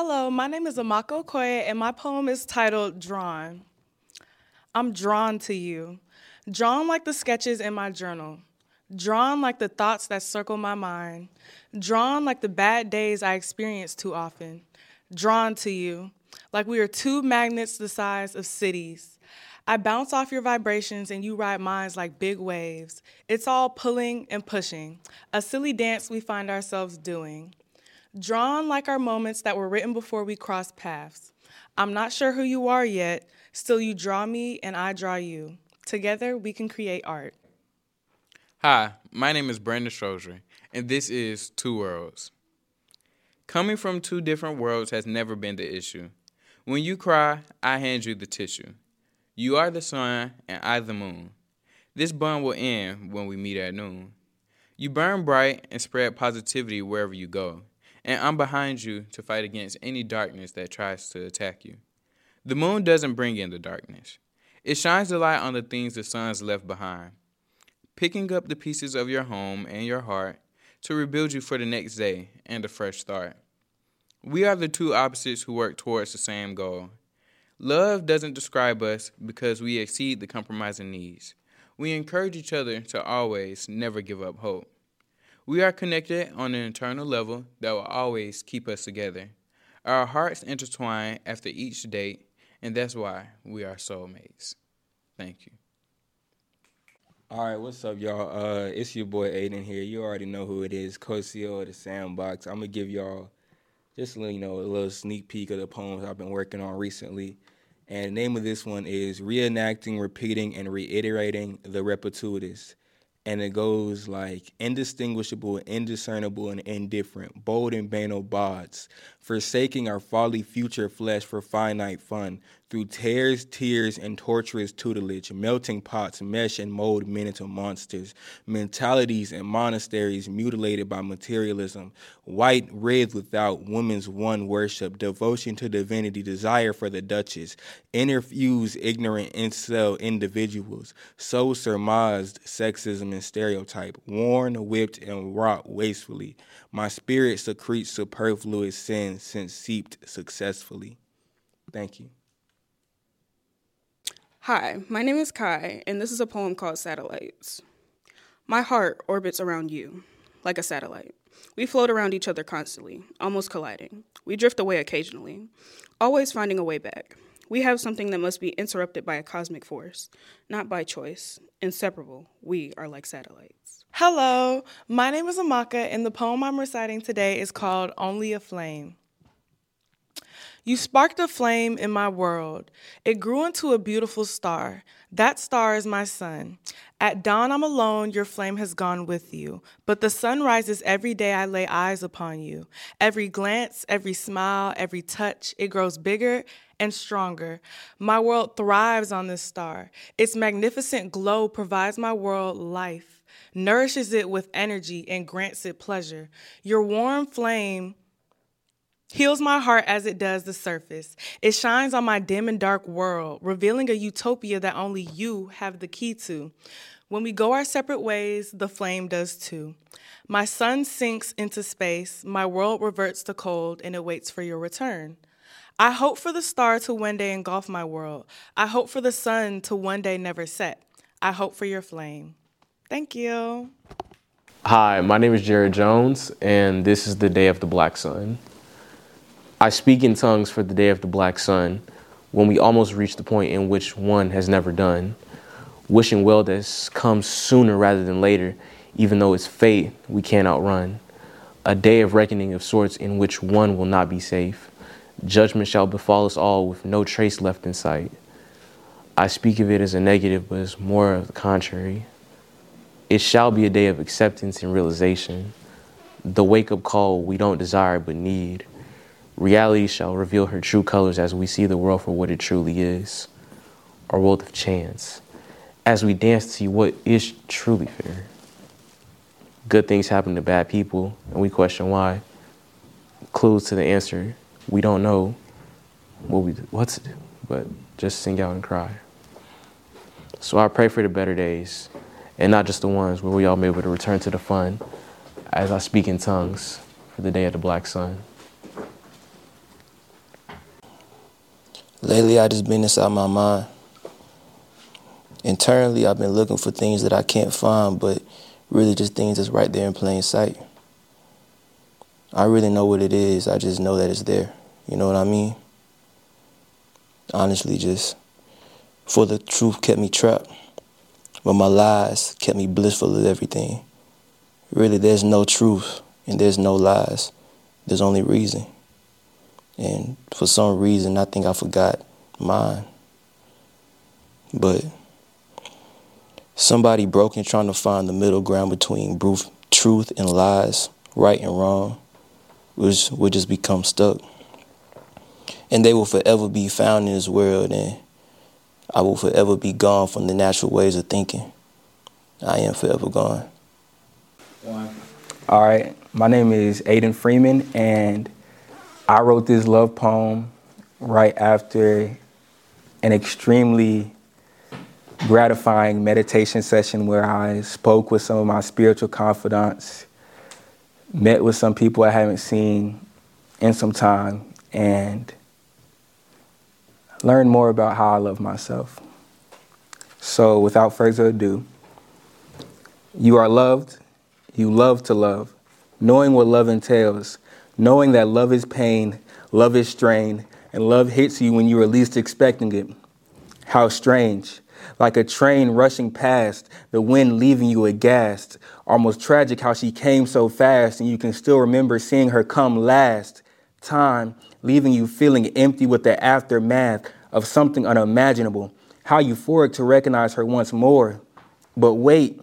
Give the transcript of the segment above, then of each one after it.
Hello, my name is Amaka Okoye, and my poem is titled Drawn. I'm drawn to you, drawn like the sketches in my journal, drawn like the thoughts that circle my mind, drawn like the bad days I experience too often, drawn to you, like we are two magnets the size of cities. I bounce off your vibrations and you ride mine like big waves. It's all pulling and pushing, a silly dance we find ourselves doing. Drawn like our moments that were written before we crossed paths. I'm not sure who you are yet, still you draw me and I draw you. Together we can create art. Hi, my name is Brandon Strozier, and this is Two Worlds. Coming from two different worlds has never been the issue. When you cry, I hand you the tissue. You are the sun, and I the moon. This bond will end when we meet at noon. You burn bright and spread positivity wherever you go, and I'm behind you to fight against any darkness that tries to attack you. The moon doesn't bring in the darkness, it shines the light on the things the sun's left behind, picking up the pieces of your home and your heart to rebuild you for the next day and a fresh start. We are the two opposites who work towards the same goal Love doesn't describe us because we exceed the compromising needs. We encourage each other to always never give up hope. We are connected on an internal level that will always keep us together. Our hearts intertwine after each date, and that's why we are soulmates. Thank you. All right, what's up, y'all? Uh, it's your boy Aiden here. You already know who it is, Cosio of the Sandbox. I'm gonna give y'all just you know a little sneak peek of the poems I've been working on recently. And the name of this one is Reenacting, Repeating, and Reiterating the Repetitous and it goes like indistinguishable, indiscernible, and indifferent, bold and banal bods, forsaking our folly future flesh for finite fun, through tears, tears, and torturous tutelage, melting pots mesh and mold men into monsters, mentalities and monasteries mutilated by materialism, white writhed without woman's one worship, devotion to divinity, desire for the duchess, interfuse ignorant incel individuals, so surmised sexism and stereotype, worn, whipped, and wrought wastefully. My spirit secretes superfluous sin since seeped successfully. Thank you. Hi, my name is Kai, and this is a poem called Satellites. My heart orbits around you, like a satellite. We float around each other constantly, almost colliding. We drift away occasionally, always finding a way back. We have something that must be interrupted by a cosmic force, not by choice. Inseparable, we are like satellites. Hello, my name is Amaka, and the poem I'm reciting today is called Only a Flame. You sparked a flame in my world. It grew into a beautiful star. That star is my sun. At dawn, I'm alone, your flame has gone with you. But the sun rises every day I lay eyes upon you. Every glance, every smile, every touch, it grows bigger and stronger. My world thrives on this star. Its magnificent glow provides my world life, nourishes it with energy, and grants it pleasure. Your warm flame heals my heart as it does the surface. It shines on my dim and dark world, revealing a utopia that only you have the key to. When we go our separate ways, the flame does too. My sun sinks into space, my world reverts to cold, and it waits for your return. I hope for the star to one day engulf my world. I hope for the sun to one day never set. I hope for your flame. Thank you. Hi, my name is Jared Jones, and this is the Day of the Black Sun. I speak in tongues for the Day of the Black Sun when we almost reach the point in which one has never done. Wishing well that comes sooner rather than later, even though it's fate we can't outrun. A day of reckoning of sorts in which one will not be safe Judgment shall befall us all with no trace left in sight. I speak of it as a negative, but it's more of the contrary. It shall be a day of acceptance and realization, the wake up call we don't desire but need. Reality shall reveal her true colors as we see the world for what it truly is a world of chance, as we dance to see what is truly fair. Good things happen to bad people, and we question why. Clues to the answer we don't know what we what to do, but just sing out and cry. So I pray for the better days, and not just the ones where we all may be able to return to the fun as I speak in tongues for the day of the black sun. Lately, I just been inside my mind. Internally, I've been looking for things that I can't find, but really just things that's right there in plain sight. I really know what it is. I just know that it's there. You know what I mean? Honestly, just for the truth kept me trapped, but my lies kept me blissful of everything. Really, there's no truth and there's no lies. There's only reason. And for some reason, I think I forgot mine. But somebody broken trying to find the middle ground between truth and lies, right and wrong, which would just become stuck. And they will forever be found in this world, and I will forever be gone from the natural ways of thinking. I am forever gone. All right, my name is Aiden Freeman, and I wrote this love poem right after an extremely gratifying meditation session where I spoke with some of my spiritual confidants, met with some people I haven't seen in some time, and learned more about how I love myself. So, without further ado, you are loved, you love to love, knowing what love entails knowing that love is pain, love is strain, and love hits you when you are least expecting it. How strange. Like a train rushing past, the wind leaving you aghast. Almost tragic how she came so fast, and you can still remember seeing her come last. Time leaving you feeling empty with the aftermath of something unimaginable. How euphoric to recognize her once more. But wait,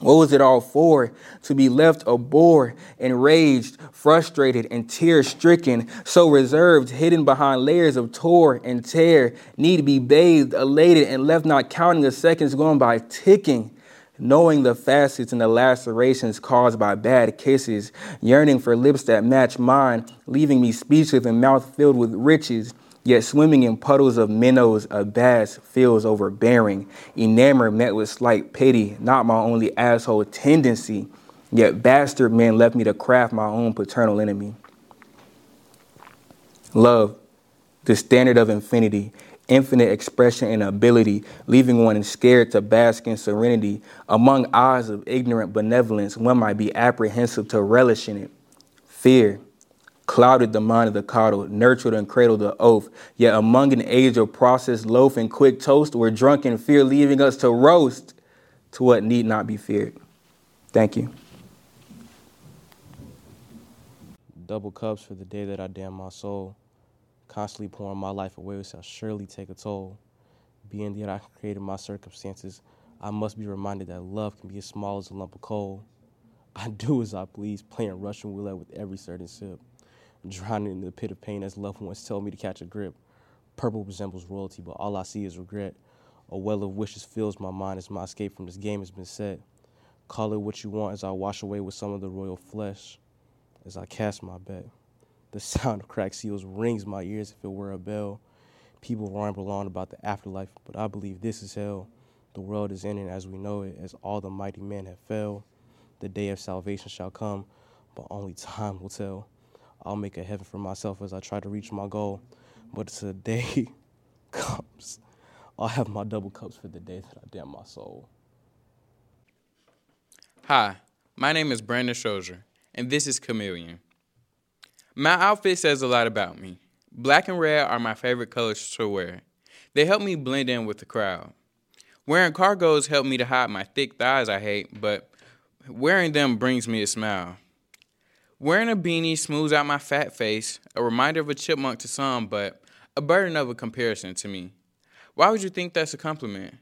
what was it all for? To be left a bore, enraged, frustrated, and tear stricken, so reserved, hidden behind layers of tore and tear, need to be bathed, elated, and left not counting the seconds going by ticking. Knowing the facets and the lacerations caused by bad kisses, yearning for lips that match mine, leaving me speechless and mouth filled with riches Yet swimming in puddles of minnows, a bass feels overbearing. Enamored met with slight pity, not my only asshole tendency. Yet bastard men left me to craft my own paternal enemy. Love, the standard of infinity, infinite expression and ability, leaving one scared to bask in serenity. Among eyes of ignorant benevolence, one might be apprehensive to relish in it. Fear, clouded the mind of the coddle, nurtured and cradled the oath. Yet among an age of processed loaf and quick toast, we're drunk in fear, leaving us to roast to what need not be feared. Thank you. Double cups for the day that I damn my soul. Constantly pouring my life away shall surely take a toll. Being that I created my circumstances, I must be reminded that love can be as small as a lump of coal. I do as I please, playing Russian roulette with every certain sip drowning in the pit of pain as loved ones tell me to catch a grip. Purple resembles royalty, but all I see is regret. A well of wishes fills my mind as my escape from this game has been set. Call it what you want as I wash away with some of the royal flesh as I cast my bet. The sound of cracked seals rings my ears if it were a bell. People ramble on about the afterlife, but I believe this is hell. The world is ending as we know it, as all the mighty men have fell. The day of salvation shall come, but only time will tell. I'll make a heaven for myself as I try to reach my goal. But it's a day comes, I'll have my double cups for the day that I damn my soul. Hi, my name is Brandon Strozier, and this is Chameleon. My outfit says a lot about me. Black and red are my favorite colors to wear. They help me blend in with the crowd. Wearing cargos help me to hide my thick thighs I hate, but wearing them brings me a smile. Wearing a beanie smooths out my fat face, a reminder of a chipmunk to some, but a burden of a comparison to me. Why would you think that's a compliment?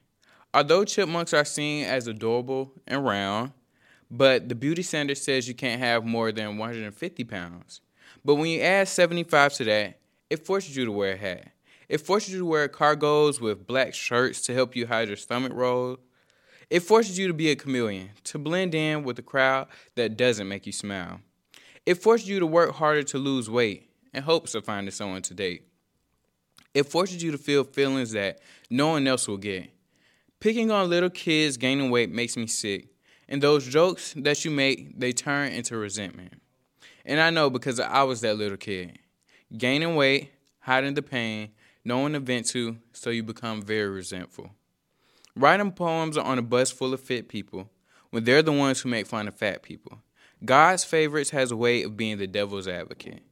Although chipmunks are seen as adorable and round, but the beauty standard says you can't have more than 150 pounds. But when you add 75 to that, it forces you to wear a hat. It forces you to wear cargos with black shirts to help you hide your stomach roll. It forces you to be a chameleon, to blend in with a crowd that doesn't make you smile. It forces you to work harder to lose weight in hopes of finding someone to date. It forces you to feel feelings that no one else will get. Picking on little kids gaining weight makes me sick, and those jokes that you make, they turn into resentment. And I know because I was that little kid. Gaining weight, hiding the pain, No one to vent to, so you become very resentful. Writing poems on a bus full of fit people when they're the ones who make fun of fat people. God's favorites has a way of being the devil's advocate.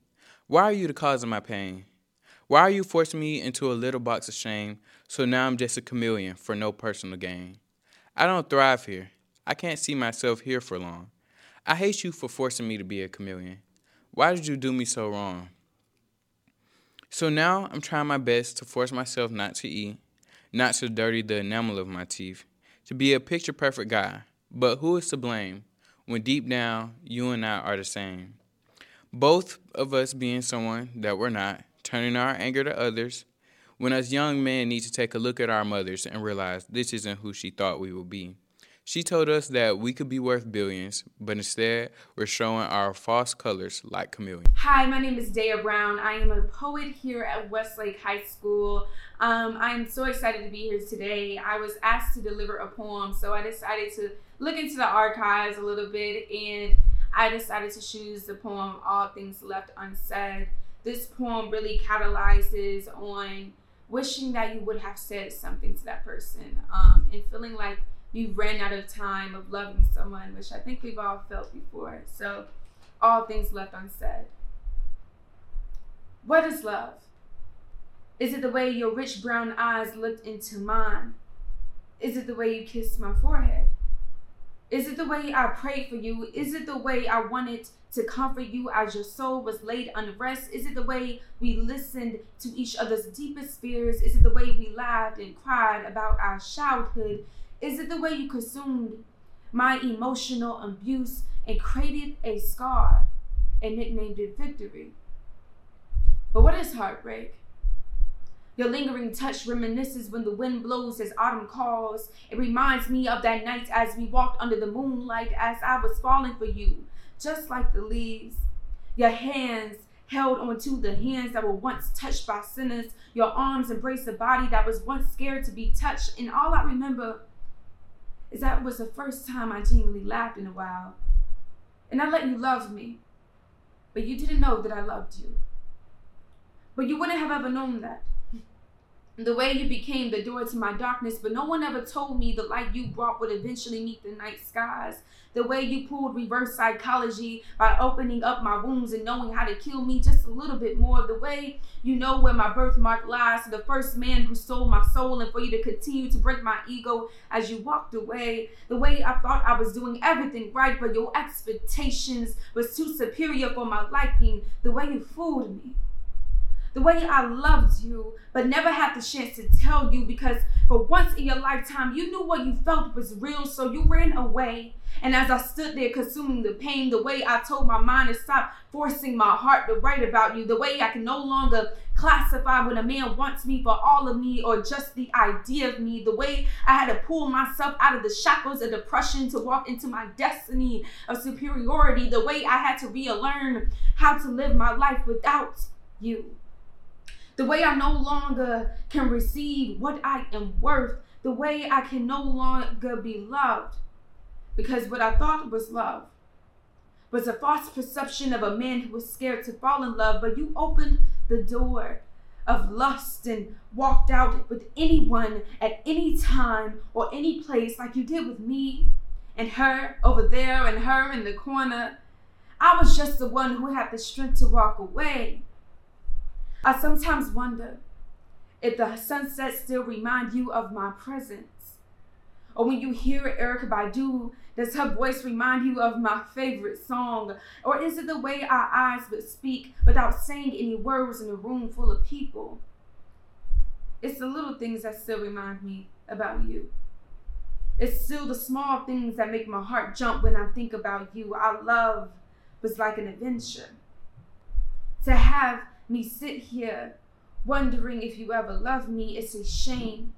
Why are you the cause of my pain? Why are you forcing me into a little box of shame so now I'm just a chameleon for no personal gain? I don't thrive here. I can't see myself here for long. I hate you for forcing me to be a chameleon. Why did you do me so wrong? So now I'm trying my best to force myself not to eat, not to dirty the enamel of my teeth, to be a picture perfect guy. But who is to blame when deep down you and I are the same? Both of us being someone that we're not, turning our anger to others, when us young men need to take a look at our mothers and realize this isn't who she thought we would be. She told us that we could be worth billions, but instead we're showing our false colors like chameleons. Hi, my name is Daya Brown. I am a poet here at Westlake High School. Um, I am so excited to be here today. I was asked to deliver a poem, so I decided to look into the archives a little bit and I decided to choose the poem All Things Left Unsaid. This poem really catalyzes on wishing that you would have said something to that person um, and feeling like you ran out of time of loving someone, which I think we've all felt before. So, all things left unsaid. What is love? Is it the way your rich brown eyes looked into mine? Is it the way you kissed my forehead? Is it the way I prayed for you? Is it the way I wanted to comfort you as your soul was laid unrest? Is it the way we listened to each other's deepest fears? Is it the way we laughed and cried about our childhood? Is it the way you consumed my emotional abuse and created a scar and nicknamed it victory? But what is heartbreak? Your lingering touch reminisces when the wind blows as autumn calls. It reminds me of that night as we walked under the moonlight as I was falling for you, just like the leaves. Your hands held onto the hands that were once touched by sinners. Your arms embraced a body that was once scared to be touched. And all I remember is that was the first time I genuinely laughed in a while. And I let you love me, but you didn't know that I loved you. But you wouldn't have ever known that the way you became the door to my darkness, but no one ever told me the light you brought would eventually meet the night skies. The way you pulled reverse psychology by opening up my wounds and knowing how to kill me just a little bit more. The way you know where my birthmark lies. To the first man who stole my soul, and for you to continue to break my ego as you walked away. The way I thought I was doing everything right, but your expectations was too superior for my liking. The way you fooled me the way I loved you, but never had the chance to tell you because for once in your lifetime, you knew what you felt was real, so you ran away. And as I stood there consuming the pain, the way I told my mind to stop forcing my heart to write about you, the way I can no longer classify when a man wants me for all of me or just the idea of me, the way I had to pull myself out of the shackles of depression to walk into my destiny of superiority, the way I had to relearn how to live my life without you the way I no longer can receive what I am worth, the way I can no longer be loved. Because what I thought was love was a false perception of a man who was scared to fall in love, but you opened the door of lust and walked out with anyone at any time or any place like you did with me and her over there and her in the corner. I was just the one who had the strength to walk away. I sometimes wonder if the sunset still remind you of my presence. Or when you hear Erykah Badu, does her voice remind you of my favorite song? Or is it the way our eyes would speak without saying any words in a room full of people? It's the little things that still remind me about you. It's still the small things that make my heart jump when I think about you. Our love was like an adventure. To have me sit here wondering if you ever love me, it's a shame.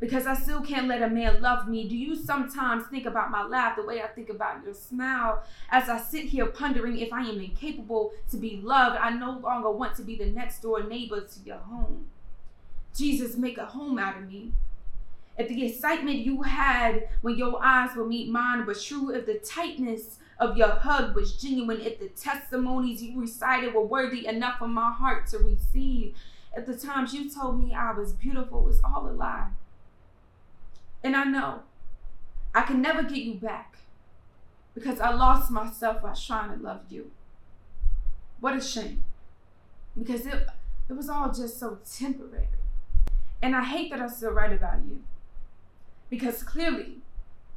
Because I still can't let a man love me. Do you sometimes think about my laugh the way I think about your smile? As I sit here pondering if I am incapable to be loved, I no longer want to be the next door neighbor to your home. Jesus, make a home out of me. If the excitement you had when your eyes will meet mine was true, if the tightness of your hug was genuine, if the testimonies you recited were worthy enough for my heart to receive, At the times you told me I was beautiful was all a lie. And I know I can never get you back because I lost myself while trying to love you. What a shame. Because it, it was all just so temporary. And I hate that I still write about you. Because clearly,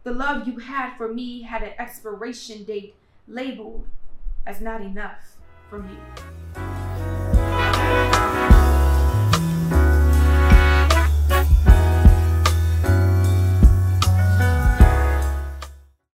the love you had for me had an expiration date labeled as not enough for me.